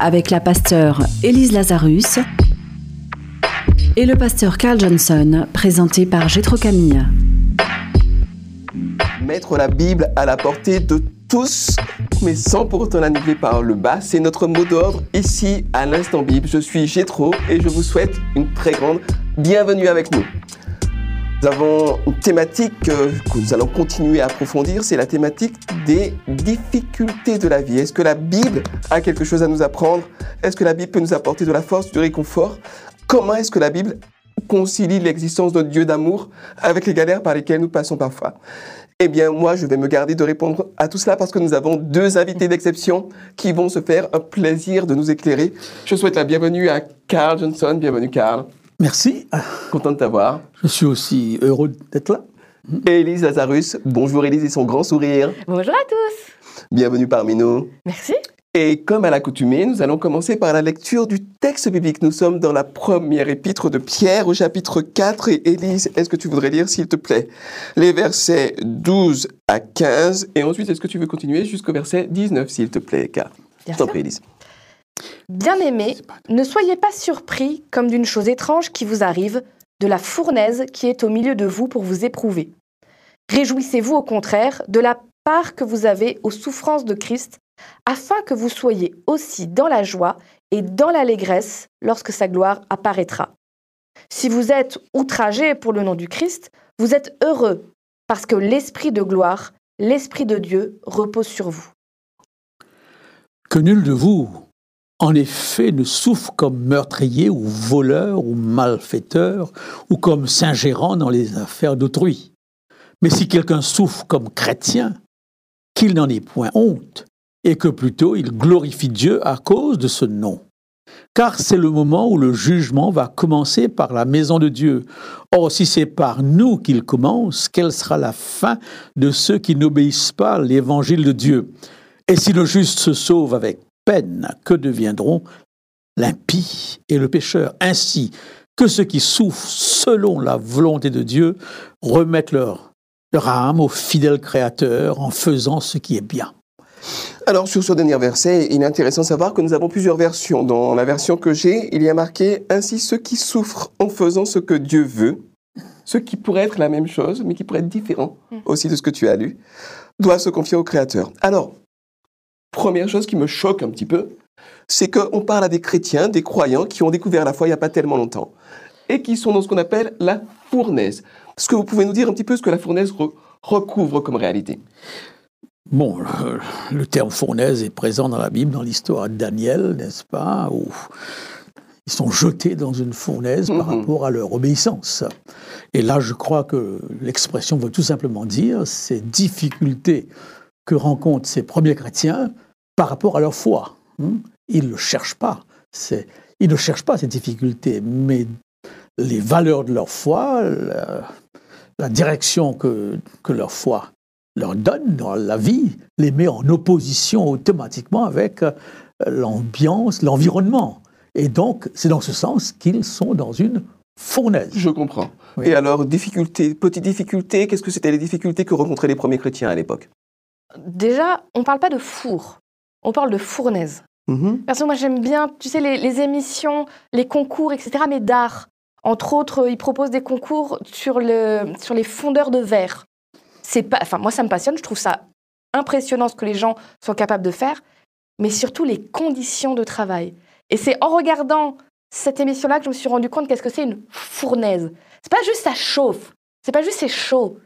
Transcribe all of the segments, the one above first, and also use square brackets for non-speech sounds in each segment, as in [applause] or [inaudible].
avec la pasteure Élise Lazarus et le pasteur Carl Johnson, présenté par Gétro Camille. Mettre la Bible à la portée de tous, mais sans pour autant la niveler par le bas, c'est notre mot d'ordre ici à l'Instant Bible. Je suis Gétro et je vous souhaite une très grande bienvenue avec nous. Nous avons une thématique que nous allons continuer à approfondir, c'est la thématique des difficultés de la vie. Est-ce que la Bible a quelque chose à nous apprendre? Est-ce que la Bible peut nous apporter de la force, du réconfort? Comment est-ce que la Bible concilie l'existence de Dieu d'amour avec les galères par lesquelles nous passons parfois? Eh bien, moi, je vais me garder de répondre à tout cela parce que nous avons deux invités d'exception qui vont se faire un plaisir de nous éclairer. Je souhaite la bienvenue à Carl Johnson. Bienvenue, Carl. Merci. Content de t'avoir. Je suis aussi heureux d'être là. Et Élise Lazarus. Bonjour Élise et son grand sourire. Bonjour à tous. Bienvenue parmi nous. Merci. Et comme à l'accoutumée, nous allons commencer par la lecture du texte biblique. Nous sommes dans la première épître de Pierre au chapitre 4. Et Élise, est-ce que tu voudrais lire, s'il te plaît, les versets 12 à 15 Et ensuite, est-ce que tu veux continuer jusqu'au verset 19, s'il te plaît, car Je t'en sûr. prie, Élise. Bien-aimés, ne soyez pas surpris comme d'une chose étrange qui vous arrive, de la fournaise qui est au milieu de vous pour vous éprouver. Réjouissez-vous au contraire de la part que vous avez aux souffrances de Christ, afin que vous soyez aussi dans la joie et dans l'allégresse lorsque sa gloire apparaîtra. Si vous êtes outragés pour le nom du Christ, vous êtes heureux, parce que l'Esprit de gloire, l'Esprit de Dieu repose sur vous. Que nul de vous, en effet, ne souffre comme meurtrier ou voleur ou malfaiteur ou comme s'ingérant dans les affaires d'autrui. Mais si quelqu'un souffre comme chrétien, qu'il n'en ait point honte, et que plutôt il glorifie Dieu à cause de ce nom. Car c'est le moment où le jugement va commencer par la maison de Dieu. Or, si c'est par nous qu'il commence, quelle sera la fin de ceux qui n'obéissent pas l'évangile de Dieu? Et si le juste se sauve avec peine, que deviendront l'impie et le pécheur Ainsi que ceux qui souffrent selon la volonté de Dieu remettent leur, leur âme au fidèle Créateur en faisant ce qui est bien. Alors, sur ce dernier verset, il est intéressant de savoir que nous avons plusieurs versions. Dans la version que j'ai, il y a marqué Ainsi ceux qui souffrent en faisant ce que Dieu veut, ce qui pourrait être la même chose, mais qui pourrait être différent aussi de ce que tu as lu, doivent se confier au Créateur. Alors, première chose qui me choque un petit peu, c'est qu'on parle à des chrétiens, des croyants qui ont découvert la foi il n'y a pas tellement longtemps et qui sont dans ce qu'on appelle la fournaise. Est-ce que vous pouvez nous dire un petit peu ce que la fournaise re- recouvre comme réalité? Bon, le, le terme fournaise est présent dans la Bible, dans l'histoire de Daniel, n'est-ce pas Où ils sont jetés dans une fournaise par Mhm. rapport à leur obéissance. Et là, je crois que l'expression veut tout simplement dire ces difficultés que rencontrent ces premiers chrétiens par rapport à leur foi. hein. Ils ne cherchent pas. Ils ne cherchent pas ces difficultés, mais les valeurs de leur foi, la, la direction que, que leur foi leur donne dans la vie, les met en opposition automatiquement avec euh, l'ambiance, l'environnement. Et donc, c'est dans ce sens qu'ils sont dans une fournaise. Je comprends. Oui. Et alors, difficultés, petites difficultés, qu'est-ce que c'était les difficultés que rencontraient les premiers chrétiens à l'époque? Déjà, on ne parle pas de four, on parle de fournaise. Mhm. Perso, moi j'aime bien, tu sais, les, les émissions, les concours, etc., mais d'art. Entre autres, ils proposent des concours sur, le, sur les fondeurs de verre. C'est pas, enfin, moi ça me passionne, je trouve ça impressionnant ce que les gens sont capables de faire, mais surtout les conditions de travail. Et c'est en regardant cette émission-là que je me suis rendu compte qu'est-ce que c'est une fournaise. C'est pas juste ça chauffe, c'est pas juste c'est chaud.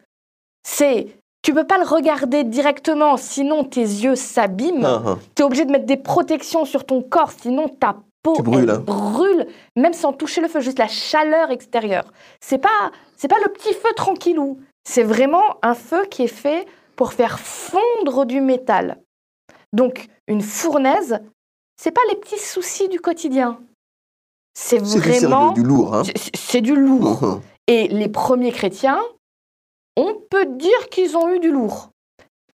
C'est tu peux pas le regarder directement, sinon tes yeux s'abîment. Ah, ah. Tu es obligé de mettre des protections sur ton corps, sinon ta peau elle hein. brûle, même sans toucher le feu, juste la chaleur extérieure. C'est pas, c'est pas le petit feu tranquillou. C'est vraiment un feu qui est fait pour faire fondre du métal. Donc, une fournaise, c'est pas les petits soucis du quotidien. C'est du vraiment... sérieux, du lourd. Hein. c'est- du lourd. Mhm. Et les premiers chrétiens, on peut dire qu'ils ont eu du lourd.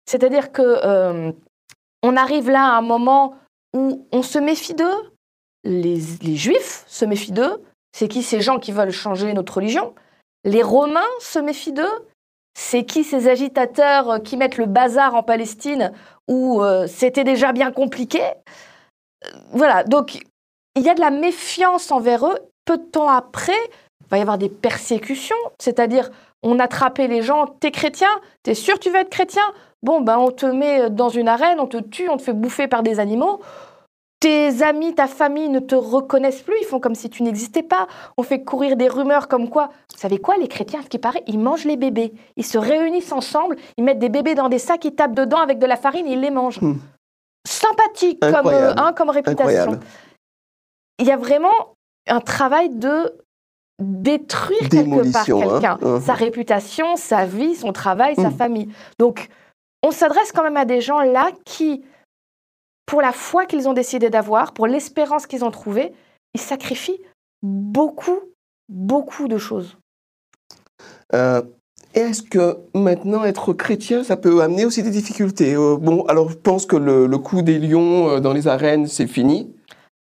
C'est-à-dire que euh, on arrive là à un moment où on se méfie d'eux, les, les juifs se méfient d'eux, c'est qui ces gens qui veulent changer notre religion? Les romains se méfient d'eux, c'est qui ces agitateurs euh, qui mettent le bazar en Palestine où euh, c'était déjà bien compliqué? Voilà, donc il y a de la méfiance envers eux. Peu de temps après, il va y avoir des persécutions, c'est-à-dire on attrapait les gens, t'es chrétien, t'es sûr que tu veux être chrétien? Bon, ben on te met dans une arène, on te tue, on te fait bouffer par des animaux. Tes amis, ta famille ne te reconnaissent plus, ils font comme si tu n'existais pas. On fait courir des rumeurs comme quoi, vous savez quoi, les chrétiens, ce qui paraît, ils mangent les bébés. Ils se réunissent ensemble, ils mettent des bébés dans des sacs, ils tapent dedans avec de la farine ils les mangent. Hmm. Sympathique comme, euh, hein, comme réputation. Incroyable. Il y a vraiment un travail de détruire quelque part hein. quelqu'un, Mhm. sa réputation, sa vie, son travail, sa Mhm. famille. Donc, on s'adresse quand même à des gens là qui, pour la foi qu'ils ont décidé d'avoir, pour l'espérance qu'ils ont trouvée, ils sacrifient beaucoup, beaucoup de choses. Euh, Est-ce que maintenant être chrétien, ça peut amener aussi des difficultés? Euh, Bon, alors je pense que le, le coup des lions euh, dans les arènes, c'est fini.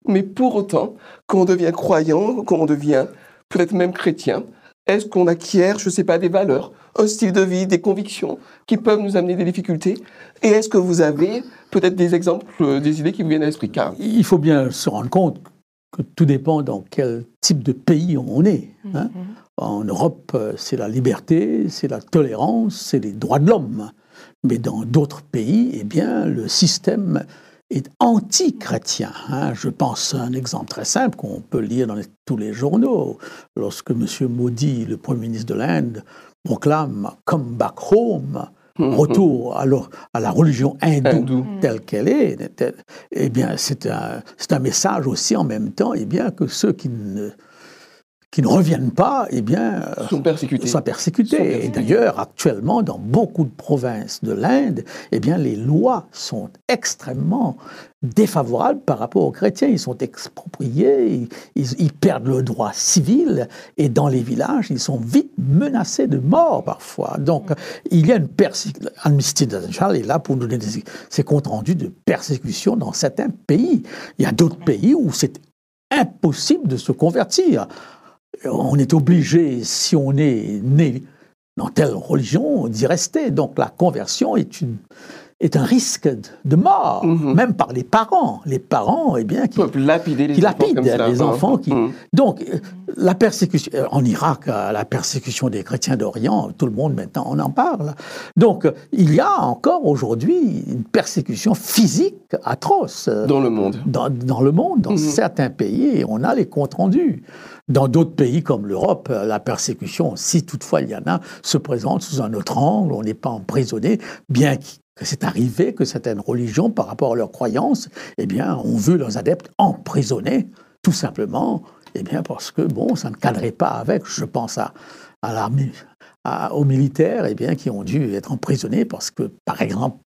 Mais pour autant, quand on devient croyant, quand on devient peut-être même chrétien, est-ce qu'on acquiert, je ne sais pas, des valeurs, un style de vie, des convictions qui peuvent nous amener des difficultés? Et est-ce que vous avez peut-être des exemples, euh, des idées qui vous viennent à l'esprit Car Il faut bien se rendre compte que tout dépend dans quel type de pays on est. hein. En Europe, euh, c'est la liberté, c'est la tolérance, c'est les droits de l'homme. Mais dans d'autres pays, eh bien, le système est anti-chrétien. hein. Je pense à un exemple très simple qu'on peut lire dans les- tous les journaux. Lorsque M. Modi, le Premier ministre de l'Inde, proclame Come back home, [laughs] retour à, à la religion hindoue Hindou. telle qu'elle est, telle- eh bien, c'est un, c'est un message aussi en même temps, eh bien, que ceux qui ne, qui ne reviennent pas, eh bien, euh, sont persécutés. soient persécutés. Sont Et d'ailleurs, actuellement, dans beaucoup de provinces de l'Inde, eh bien, les lois sont extrêmement défavorables par rapport aux chrétiens. Ils sont expropriés, ils, ils- ils perdent le droit civil, et dans les villages, ils sont vite menacés de mort parfois. Donc, il y a une persécution. Amnesty International est là pour nous donner des- ses comptes rendus de persécution dans certains pays. Il y a d'autres pays où c'est impossible de se convertir. On est obligé, si on est né dans telle religion, d'y rester. Donc la conversion est, une, est un risque de mort, Mhm. même par les parents. Les parents, eh bien, qui, peuvent lapider les qui enfants lapident ça, les hein. enfants. Qui... Mhm. Donc, euh, la persécution, euh, en Irak, euh, la persécution des chrétiens d'Orient, tout le monde maintenant on en parle. Donc, il y a encore aujourd'hui une persécution physique atroce Dans le monde. dans, dans le monde, dans Mhm. certains pays, et on a les comptes rendus. Dans d'autres pays comme l'Europe, la persécution, si toutefois il y en a, se présente sous un autre angle, on n'est pas emprisonné, bien c'est arrivé que certaines religions, par rapport à leurs croyances, eh bien, ont vu leurs adeptes emprisonnés, tout simplement, eh bien, parce que, bon, ça ne cadrait pas avec, je pense à, à l'armée, aux militaires, eh bien, qui ont dû être emprisonnés parce que, par exemple,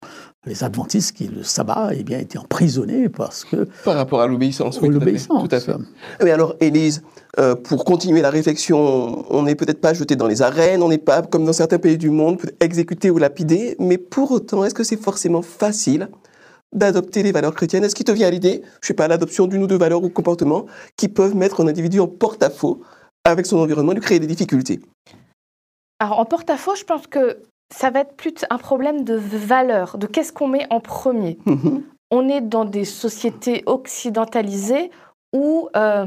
les adventistes qui, le sabbat, eh bien, étaient emprisonnés parce que Par rapport à l'obéissance. oui, l'obéissance. Tout à fait. Mais alors, Élise, euh, pour continuer la réflexion, on n'est peut-être pas jeté dans les arènes, on n'est pas, comme dans certains pays du monde, exécuté ou lapidé, mais pour autant, est-ce que c'est forcément facile d'adopter les valeurs chrétiennes? Est-ce qu'il te vient à l'idée, je sais pas, l'adoption d'une ou deux valeurs ou comportements qui peuvent mettre un individu en porte-à-faux avec son environnement, lui créer des difficultés? Alors, en porte-à-faux, je pense que ça va être plus un problème de valeur, de qu'est-ce qu'on met en premier. Mhm. On est dans des sociétés occidentalisées où euh,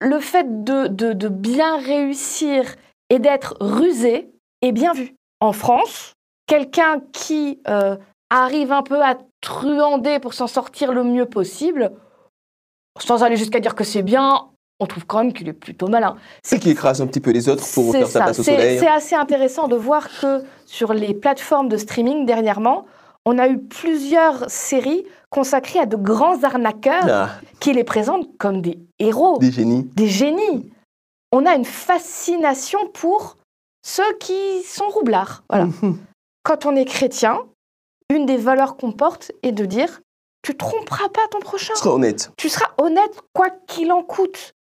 le fait de, de- de bien réussir et d'être rusé est bien vu. En France, quelqu'un qui euh, arrive un peu à truander pour s'en sortir le mieux possible, sans aller jusqu'à dire que c'est bien, on trouve quand même qu'il est plutôt malin. C'est qui écrase un petit peu les autres pour faire sa place au soleil. C'est assez intéressant de voir que sur les plateformes de streaming dernièrement, on a eu plusieurs séries consacrées à de grands arnaqueurs Ah, qui les présentent comme des héros, des génies. des génies. On a une fascination pour ceux qui sont roublards. Voilà. Mhm. Quand on est chrétien, une des valeurs qu'on porte est de dire tu tromperas pas ton prochain. Ce sera honnête. Tu seras honnête quoi qu'il en coûte.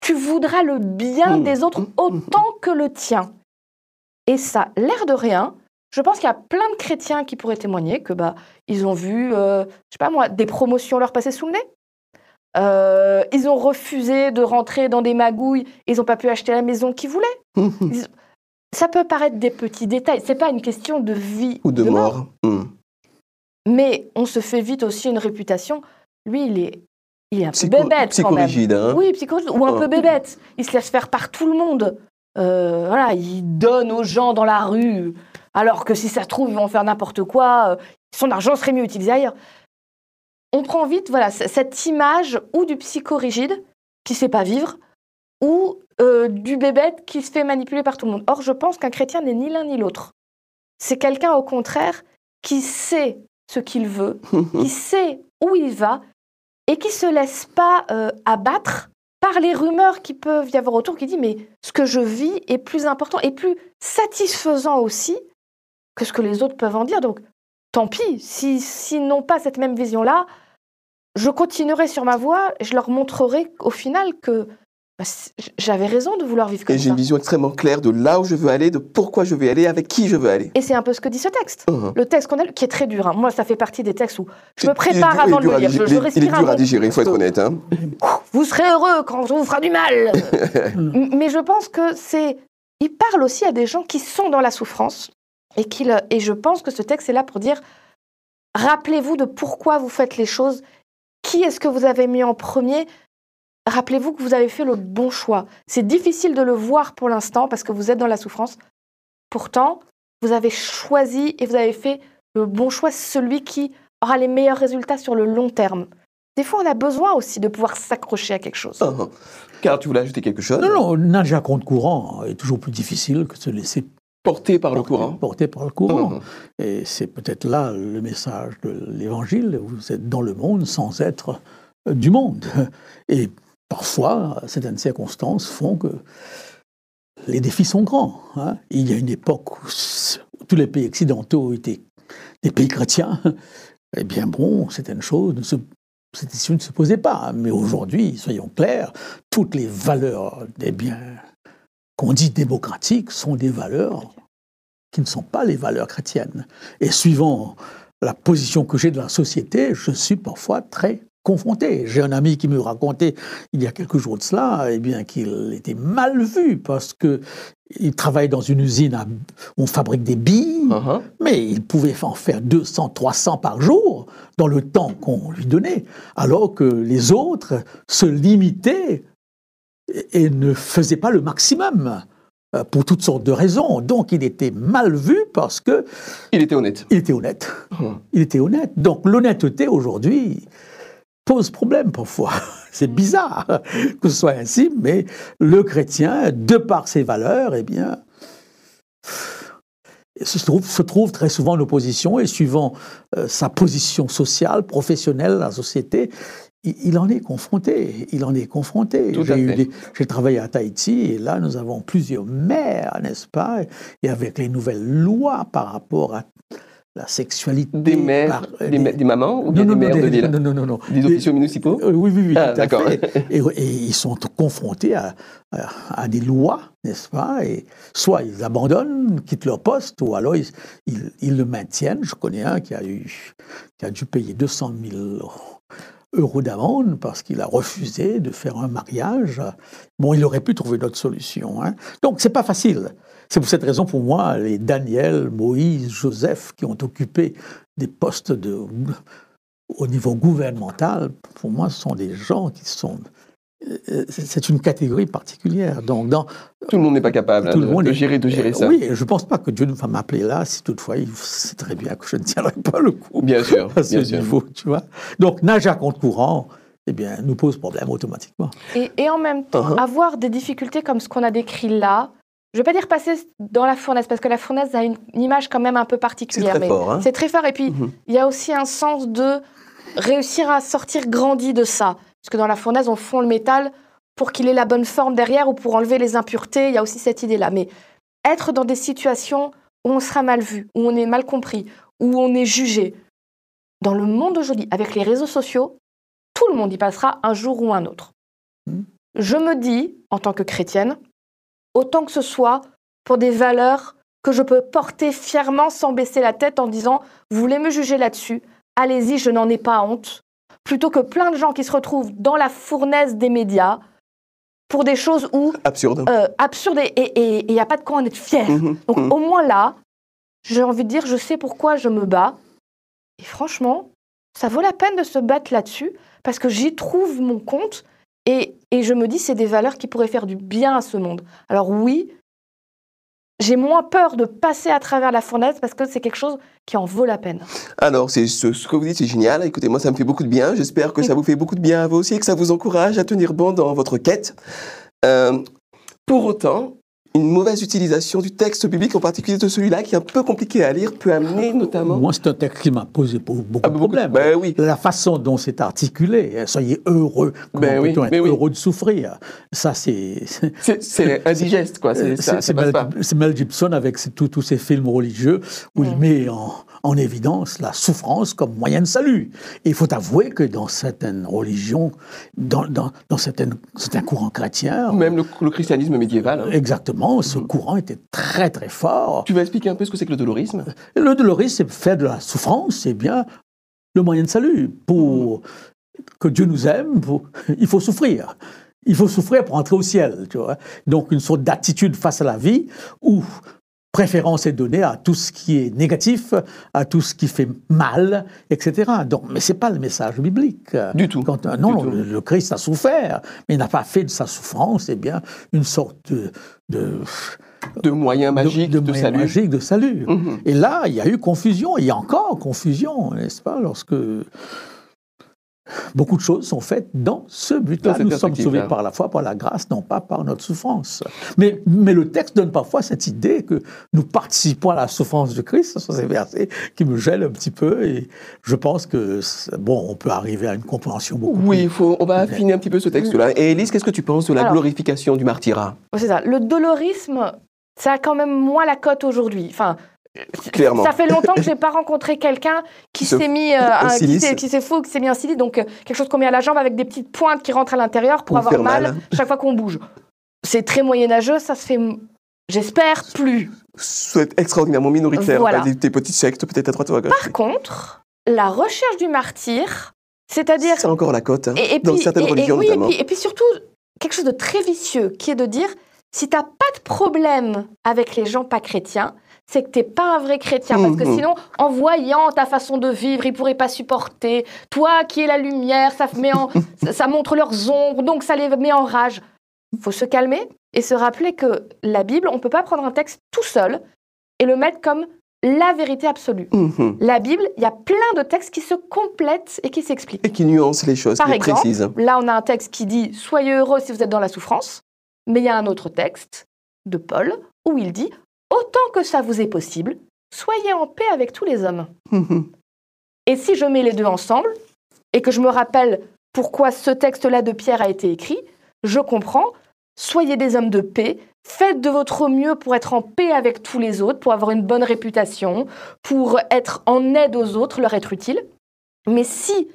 Tu voudras le bien Mmh. des autres Mmh. autant que le tien. Et ça, l'air de rien, je pense qu'il y a plein de chrétiens qui pourraient témoigner que bah ils ont vu, euh, je sais pas moi, des promotions leur passer sous le nez. Euh, ils ont refusé de rentrer dans des magouilles. Ils n'ont pas pu acheter la maison qu'ils voulaient. Ça peut paraître des petits détails. C'est pas une question de vie Ou de mort. Mais on se fait vite aussi une réputation. Lui, il est, il est un Psycho- peu bébête quand même. psychorigide, hein. Oui, psychorigide, ou un Ah. peu bébête. Il se laisse faire par tout le monde. Euh, voilà, il donne aux gens dans la rue, alors que si ça se trouve, ils vont faire n'importe quoi. euh, Son argent serait mieux utilisé ailleurs. On prend vite, voilà, cette image ou du psychorigide qui sait pas vivre, ou euh, du bébête qui se fait manipuler par tout le monde. Or, je pense qu'un chrétien n'est ni l'un ni l'autre. C'est quelqu'un, au contraire, qui sait ce qu'il veut, [laughs] qui sait où il va et qui se laisse pas euh, abattre par les rumeurs qui peuvent y avoir autour, qui dit mais ce que je vis est plus important et plus satisfaisant aussi que ce que les autres peuvent en dire. Donc tant pis, si- s'ils n'ont pas cette même vision-là, je continuerai sur ma voie et je leur montrerai au final que j'avais raison de vouloir vivre comme Et j'ai ça. une vision extrêmement claire de là où je veux aller, de pourquoi je veux aller, avec qui je veux aller. Et c'est un peu ce que dit ce texte. Mhm. Le texte qu'on a, qui est très dur. hein. Moi, ça fait partie des textes où je me prépare dur- avant de le lire. Je, je respire Il est dur à digérer, il faut être honnête. hein. Vous serez heureux quand on vous fera du mal. [laughs] Mais je pense que c'est. Il parle aussi à des gens qui sont dans la souffrance. Et, qu'il- et je pense que ce texte est là pour dire rappelez-vous de pourquoi vous faites les choses. Qui est-ce que vous avez mis en premier? Rappelez-vous que vous avez fait le bon choix. C'est difficile de le voir pour l'instant parce que vous êtes dans la souffrance. Pourtant, vous avez choisi et vous avez fait le bon choix, celui qui aura les meilleurs résultats sur le long terme. Des fois, on a besoin aussi de pouvoir s'accrocher à quelque chose. Mhm. Car tu voulais ajouter quelque chose? Non, non, nager à compte courant est toujours plus difficile que de se laisser Porté par le porter, courant. porter par le courant. Mhm. Et c'est peut-être là le message de l'Évangile. Vous êtes dans le monde sans être du monde. Et parfois, certaines circonstances font que les défis sont grands. hein. Il y a une époque où tous les pays occidentaux étaient des pays chrétiens. [laughs] Eh bien bon, certaines choses ne se cette issue ne se posait pas. Mais aujourd'hui, soyons clairs, toutes les valeurs des biens qu'on dit démocratiques sont des valeurs qui ne sont pas les valeurs chrétiennes. Et suivant la position que j'ai de la société, je suis parfois très confronté. J'ai un ami qui me racontait il y a quelques jours de cela, eh bien qu'il était mal vu parce que il travaille dans une usine à- où on fabrique des billes, Mhm. mais il pouvait en faire 200, 300 par jour dans le temps qu'on lui donnait, alors que les autres se limitaient et et ne faisaient pas le maximum euh, pour toutes sortes de raisons. Donc il était mal vu parce que Il était honnête. il était honnête. Mhm. Il était honnête. Donc l'honnêteté aujourd'hui pose problème parfois. [laughs] C'est bizarre que ce soit ainsi, mais le chrétien, de par ses valeurs, eh bien, se trouve, se trouve très souvent en opposition et suivant euh, sa position sociale, professionnelle, la société, il, il en est confronté. Il en est confronté. J'ai travaillé à Tahiti et là, nous avons plusieurs maires, n'est-ce pas Et avec les nouvelles lois par rapport à la sexualité. Des mères, par- des, ma- des mamans ou bien des mères des- de l'île non, non, non, non. Des officiaux municipaux? Euh, oui, oui, oui, Ah, d'accord. Et, et ils sont confrontés à, à- à des lois, n'est-ce pas? Et soit ils abandonnent, quittent leur poste, ou alors ils, ils- ils le maintiennent. Je connais un qui a, eu, qui a dû payer 200 000 euros d'amende parce qu'il a refusé de faire un mariage. Bon, il aurait pu trouver d'autres solutions. Hein. Donc, c'est pas facile. C'est pour cette raison, pour moi, les Daniel, Moïse, Joseph, qui ont occupé des postes de, au niveau gouvernemental, pour moi, ce sont des gens qui sont. euh, C'est une catégorie particulière. Donc, dans, Tout le monde n'est pas capable tout le de, monde de est- gérer, de gérer euh, ça. Oui, je ne pense pas que Dieu va m'appeler là, si toutefois il sait très bien que je ne tiendrai pas le coup Bien sûr, à ce bien sûr. niveau, tu vois. Donc, nager à compte courant, eh bien, nous pose problème automatiquement. Et, et en même temps, Uh-huh. avoir des difficultés comme ce qu'on a décrit là, je vais pas dire passer dans la fournaise, parce que la fournaise a une, une image quand même un peu C'est particulière. très mais fort. Hein C'est très fort. Et puis, Mhm. il y a aussi un sens de réussir à sortir grandi de ça. Parce que dans la fournaise, on fond le métal pour qu'il ait la bonne forme derrière ou pour enlever les impuretés. Il y a aussi cette idée-là. Mais être dans des situations où on sera mal vu, où on est mal compris, où on est jugé, dans le monde d'aujourd'hui, avec les réseaux sociaux, tout le monde y passera un jour ou un autre. Mhm. je me dis, en tant que chrétienne, autant que ce soit pour des valeurs que je peux porter fièrement sans baisser la tête en disant, vous voulez me juger là-dessus, allez-y, je n'en ai pas honte, plutôt que plein de gens qui se retrouvent dans la fournaise des médias pour des choses où... Absurde. Euh, absurdes et il n'y a pas de quoi en être fier. Mhm, Donc mhm. au moins là, j'ai envie de dire, je sais pourquoi je me bats. Et franchement, ça vaut la peine de se battre là-dessus parce que j'y trouve mon compte et, je me dis, c'est des valeurs qui pourraient faire du bien à ce monde. Alors oui, j'ai moins peur de passer à travers la fournaise parce que c'est quelque chose qui en vaut la peine. Alors, c'est ce, ce que vous dites, c'est génial. Écoutez, moi, ça me fait beaucoup de bien. J'espère que ça vous fait beaucoup de bien à vous aussi et que ça vous encourage à tenir bon dans votre quête. Euh, pour autant, une mauvaise utilisation du texte biblique, en particulier de celui-là, qui est un peu compliqué à lire, peut amener notamment... Moi, c'est un texte qui m'a posé beaucoup Ah, de beaucoup- problèmes. Ben oui. La façon dont c'est articulé, hein, soyez heureux, comment Ben oui, être oui. heureux de souffrir Ça, c'est... C'est- [laughs] indigeste, quoi. C'est Mel, Gibson avec tous ses films religieux où il met en, en évidence la souffrance comme moyen de salut. Et il faut avouer que dans certaines religions, dans, dans, dans certaines, certains courants chrétiens, Même le, le christianisme médiéval. hein. exactement, ce courant était très très fort. Tu vas expliquer un peu ce que c'est que le dolorisme? Le dolorisme, c'est faire de la souffrance, c'est bien le moyen de salut. Pour que Dieu nous aime, pour- il faut souffrir. Il faut souffrir pour entrer au ciel. Tu vois. Donc une sorte d'attitude face à la vie où préférence est donnée à tout ce qui est négatif, à tout ce qui fait mal, etc. Donc, mais c'est pas le message biblique. Du tout. Quand, euh, non, Du tout. le, Christ a souffert, mais il n'a pas fait de sa souffrance, eh bien, une sorte de, de, De moyens magiques de, de moyen salut. magique de salut. Mhm. Et là, il y a eu confusion, il y a encore confusion, n'est-ce pas, lorsque beaucoup de choses sont faites dans ce but-là. Nous sommes sauvés par la foi, par la grâce, non pas par notre souffrance. Mais, mais le texte donne parfois cette idée que nous participons à la souffrance de Christ. Ce sont ces versets qui me gênent un petit peu et je pense que, bon, on peut arriver à une compréhension beaucoup Oui, plus il faut, on va affiner un petit peu ce texte-là. Et Élise, qu'est-ce que tu penses de la Alors- glorification du martyrat? C'est ça. Le dolorisme, ça a quand même moins la cote aujourd'hui. Enfin, [laughs] Clairement. ça fait longtemps que j'ai pas rencontré quelqu'un qui Se- s'est mis euh, un qui s'est fou, qui s'est mis un silice, donc euh, quelque chose qu'on met à la jambe avec des petites pointes qui rentrent à l'intérieur pour avoir mal, mal. chaque fois qu'on bouge. C'est très moyenâgeux, ça se fait, j'espère, plus. C'est extraordinairement minoritaire. Voilà. Des, des petites sectes, peut-être à droite ou à gauche. Par contre, la recherche du martyr, c'est-à-dire C'est encore la cote. hein, Et, et dans puis, certaines et- religions oui, et notamment. puis, et puis surtout, quelque chose de très vicieux, qui est de dire, si t'as pas de problème avec les gens pas chrétiens, c'est que t'es pas un vrai chrétien. Parce que Mhm. sinon, en voyant ta façon de vivre, ils pourraient pas supporter. Toi qui es la lumière, ça, met en- [laughs] ça- montre leurs ombres, donc ça les met en rage. faut se calmer et se rappeler que la Bible, on peut pas prendre un texte tout seul et le mettre comme la vérité absolue. Mhm. La Bible, il y a plein de textes qui se complètent et qui s'expliquent. Et qui nuance les choses, Par qui exemple, précise. Là, on a un texte qui dit Soyez heureux si vous êtes dans la souffrance. Mais il y a un autre texte de Paul où il dit Autant que ça vous est possible, soyez en paix avec tous les hommes. Mhm. Et si je mets les deux ensemble et que je me rappelle pourquoi ce texte-là de Pierre a été écrit, je comprends. Soyez des hommes de paix. Faites de votre mieux pour être en paix avec tous les autres, pour avoir une bonne réputation, pour être en aide aux autres, leur être utile. Mais si,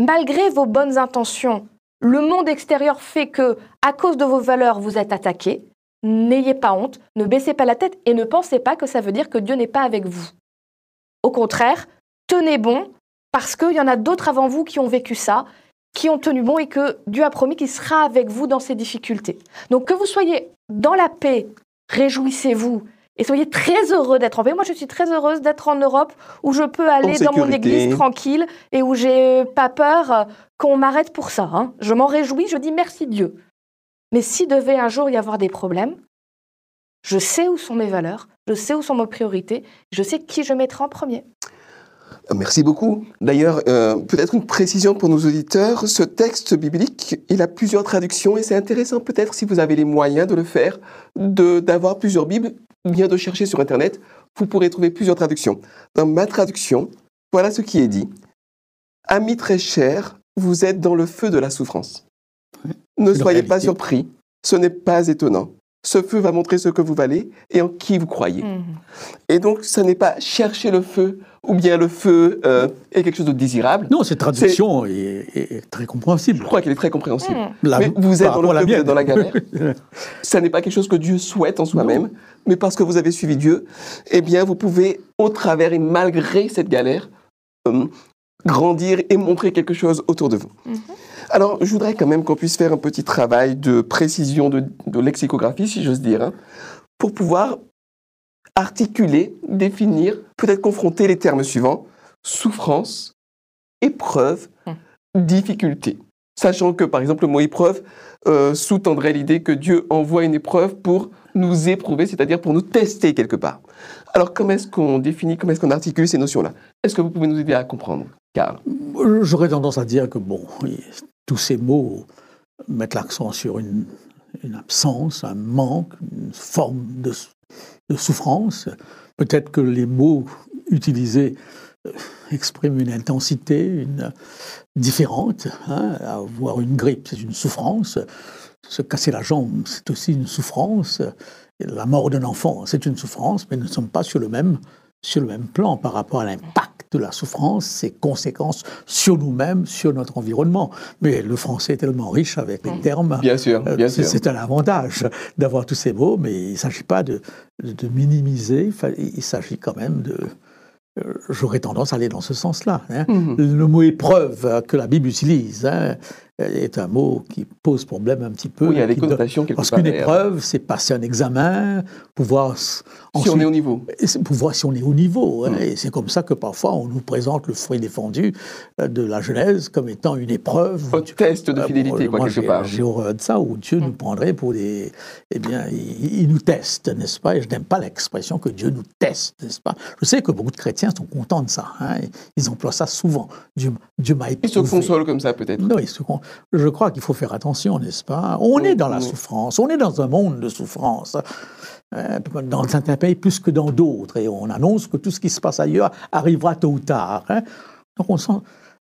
malgré vos bonnes intentions, le monde extérieur fait que, à cause de vos valeurs, vous êtes attaqué, n'ayez pas honte, ne baissez pas la tête et ne pensez pas que ça veut dire que Dieu n'est pas avec vous. Au contraire, tenez bon, parce qu'il y en a d'autres avant vous qui ont vécu ça, qui ont tenu bon et que Dieu a promis qu'il sera avec vous dans ces difficultés. Donc que vous soyez dans la paix, réjouissez-vous et soyez très heureux d'être en paix. Moi, je suis très heureuse d'être en Europe où je peux aller dans mon église tranquille et où j'ai pas peur qu'on m'arrête pour ça. hein. Je m'en réjouis, je dis merci Dieu. Mais s'il devait un jour y avoir des problèmes, je sais où sont mes valeurs, je sais où sont mes priorités, je sais qui je mettrai en premier. Merci beaucoup. D'ailleurs, euh, peut-être une précision pour nos auditeurs. Ce texte biblique, il a plusieurs traductions et c'est intéressant peut-être si vous avez les moyens de le faire, d'avoir plusieurs Bibles, ou bien de chercher sur Internet. Vous pourrez trouver plusieurs traductions. Dans ma traduction, voilà ce qui est dit. Amis très chers, vous êtes dans le feu de la souffrance. Ne soyez pas surpris, ce n'est pas étonnant. ce feu va montrer ce que vous valez et en qui vous croyez. Mhm. Et donc, ce n'est pas chercher le feu ou bien le feu euh, est quelque chose de désirable. Non, cette traduction est, est très compréhensible. Je crois qu'elle est très compréhensible. Mhm. La- Mais vous êtes dans le feu, vous êtes dans la galère. [laughs] Ça n'est pas quelque chose que Dieu souhaite en soi-même, mais parce que vous avez suivi Dieu, eh bien, vous pouvez, au travers et malgré cette galère, euh, grandir et montrer quelque chose autour de vous. Mhm. Alors, je voudrais quand même qu'on puisse faire un petit travail de précision de, de lexicographie, si j'ose dire, hein, pour pouvoir articuler, définir, peut-être confronter les termes suivants. Souffrance, épreuve, difficulté. Sachant que, par exemple, le mot épreuve euh, sous-tendrait l'idée que Dieu envoie une épreuve pour nous éprouver, c'est-à-dire pour nous tester quelque part. Alors, comment est-ce qu'on définit, comment est-ce qu'on articule ces notions-là? Est-ce que vous pouvez nous aider à comprendre? Karl. J'aurais tendance à dire que, bon, oui, tous ces mots mettent l'accent sur une, absence, un manque, une forme de, souffrance. Peut-être que les mots utilisés euh, expriment une intensité différente. hein. Avoir une grippe, c'est une souffrance. Se casser la jambe, c'est aussi une souffrance. La mort d'un enfant, c'est une souffrance, mais nous ne sommes pas sur le même, sur le même plan par rapport à l'impact de la souffrance, ses conséquences sur nous-mêmes, sur notre environnement. Mais le français est tellement riche avec les termes. Bien sûr, Euh, bien c'est- sûr. C'est un avantage d'avoir tous ces mots, mais il ne s'agit pas de, de minimiser, il s'agit quand même de... euh, J'aurais tendance à aller dans ce sens-là. hein. Mhm. Le mot épreuve que la Bible utilise hein, est un mot qui pose problème un petit peu. Oui, il y a des donne- connotations quelque Parce qu'une derrière. épreuve, c'est passer un examen, pouvoir Si on est au niveau. pour voir si on est au niveau. hein. Mm. Et c'est comme ça que parfois on nous présente le fruit défendu euh, de la Genèse comme étant une épreuve. Un test de Euh, fidélité, bon, quoi, quelque part. J'ai horreur de ça, où Dieu nous prendrait pour des. Eh bien, il, il nous teste, n'est-ce pas? Et je n'aime pas l'expression que Dieu nous teste, n'est-ce pas? Je sais que beaucoup de chrétiens sont contents de ça. hein. Ils emploient ça souvent. Dieu, Dieu m'a Ils se éprouvé. consolent comme ça, peut-être. Non, ils se con- je crois qu'il faut faire attention, n'est-ce pas? On est dans la souffrance, on est dans un monde de souffrance. Euh, Dans certains pays plus que dans d'autres, et on annonce que tout ce qui se passe ailleurs arrivera tôt ou tard. hein. Donc on sent,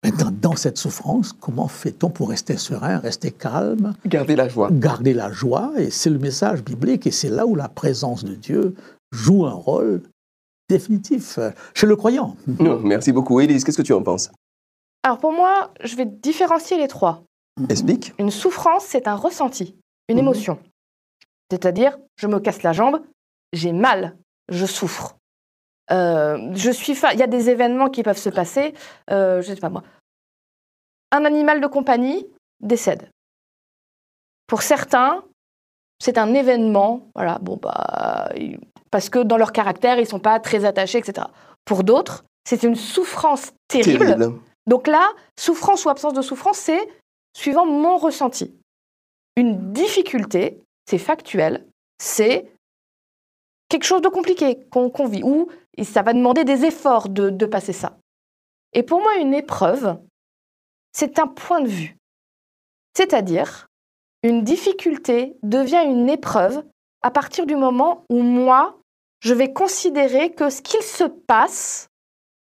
mais dans, cette souffrance, comment fait-on pour rester serein, rester calme, Gardez la joie. garder la joie Et c'est le message biblique, et c'est là où la présence de Dieu joue un rôle définitif chez le croyant. Non, merci beaucoup. Élise, qu'est-ce que tu en penses? Alors pour moi, je vais différencier les trois. Explique. Une souffrance, c'est un ressenti, une Mhm. émotion. C'est-à-dire, je me casse la jambe, j'ai mal, je souffre. Euh, je suis fa- Il y a des événements qui peuvent se passer, euh, je sais pas moi. Un animal de compagnie décède. Pour certains, c'est un événement, voilà, bon bah, parce que dans leur caractère, ils sont pas très attachés, etc. Pour d'autres, c'est une souffrance terrible. Terrible. Donc là, souffrance ou absence de souffrance, c'est suivant mon ressenti. Une difficulté, c'est factuel, c'est quelque chose de compliqué qu'on vit, ou ça va demander des efforts de, de passer ça. Et pour moi, une épreuve, c'est un point de vue. C'est-à-dire, une difficulté devient une épreuve à partir du moment où moi, je vais considérer que ce qu'il se passe,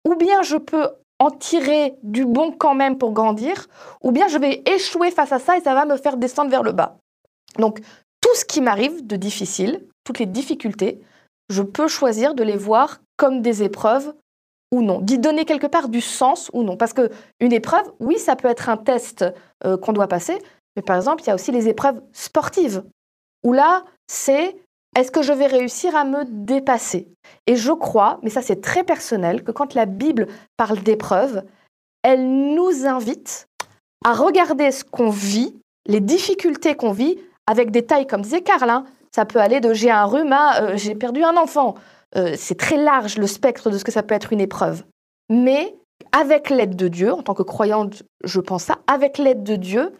ou bien je peux en tirer du bon quand même pour grandir, ou bien je vais échouer face à ça et ça va me faire descendre vers le bas. Donc, tout ce qui m'arrive de difficile, toutes les difficultés, je peux choisir de les voir comme des épreuves ou non, d'y donner quelque part du sens ou non. Parce que une épreuve, oui, ça peut être un test euh, qu'on doit passer, mais par exemple, il y a aussi les épreuves sportives, où là, c'est est-ce que je vais réussir à me dépasser? Et je crois, mais ça c'est très personnel, que quand la Bible parle d'épreuves, elle nous invite à regarder ce qu'on vit, les difficultés qu'on vit, avec des tailles comme disait. Ça peut aller de j'ai un rhume à euh, j'ai perdu un enfant. Euh, c'est très large le spectre de ce que ça peut être une épreuve. Mais avec l'aide de Dieu, en tant que croyante, je pense ça, avec l'aide de Dieu,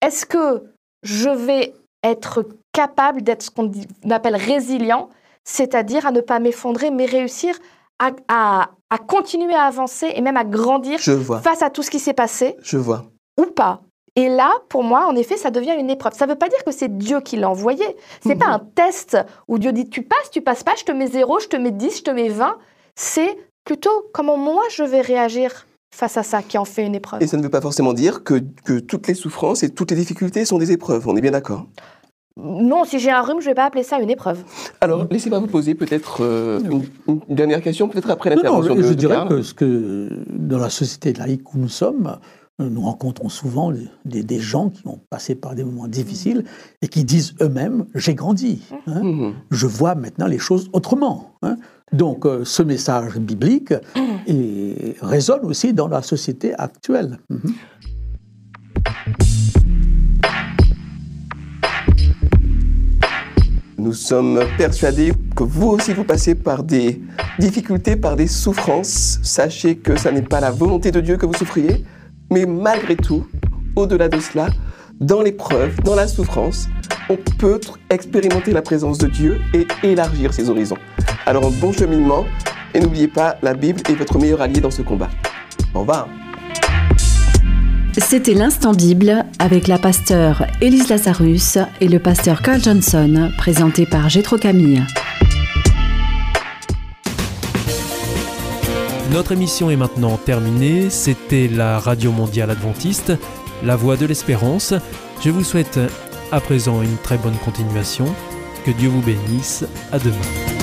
est-ce que je vais être capable d'être ce qu'on appelle résilient, c'est-à-dire à ne pas m'effondrer, mais réussir à, à- à continuer à avancer et même à grandir Je vois. face à tout ce qui s'est passé Je vois. ou pas. Et là, pour moi, en effet, ça devient une épreuve. Ça ne veut pas dire que c'est Dieu qui l'a envoyé. C'est pas un test où Dieu dit tu passes, tu passes pas, je te mets 0, je te mets 10, je te mets 20. C'est plutôt comment moi je vais réagir face à ça qui en fait une épreuve. Et ça ne veut pas forcément dire que, que toutes les souffrances et toutes les difficultés sont des épreuves. On est bien d'accord. Non, si j'ai un rhume, je vais pas appeler ça une épreuve. Alors, laissez-moi vous poser peut-être euh, une, une dernière question, peut-être après Non, non, l'intervention je, de je de dirais Karl. que, ce que dans la société laïque où nous sommes, euh, nous rencontrons souvent des, des gens qui ont passé par des moments difficiles et qui disent eux-mêmes J'ai grandi, hein. Mhm. je vois maintenant les choses autrement. hein. Donc, euh, ce message biblique et résonne aussi dans la société actuelle. Mhm. Nous sommes persuadés que vous aussi vous passez par des difficultés, par des souffrances. Sachez que ça n'est pas la volonté de Dieu que vous souffriez, mais malgré tout, au-delà de cela, dans l'épreuve, dans la souffrance, on peut expérimenter la présence de Dieu et élargir ses horizons. Alors bon cheminement et n'oubliez pas, la Bible est votre meilleur allié dans ce combat. Au revoir. C'était l'instant Bible avec la pasteure Élise Lazarus et le pasteur Carl Johnson, présenté par Gétro Camille. Notre émission est maintenant terminée. C'était la Radio Mondiale Adventiste, la voix de l'espérance. Je vous souhaite à présent une très bonne continuation. Que Dieu vous bénisse. À demain.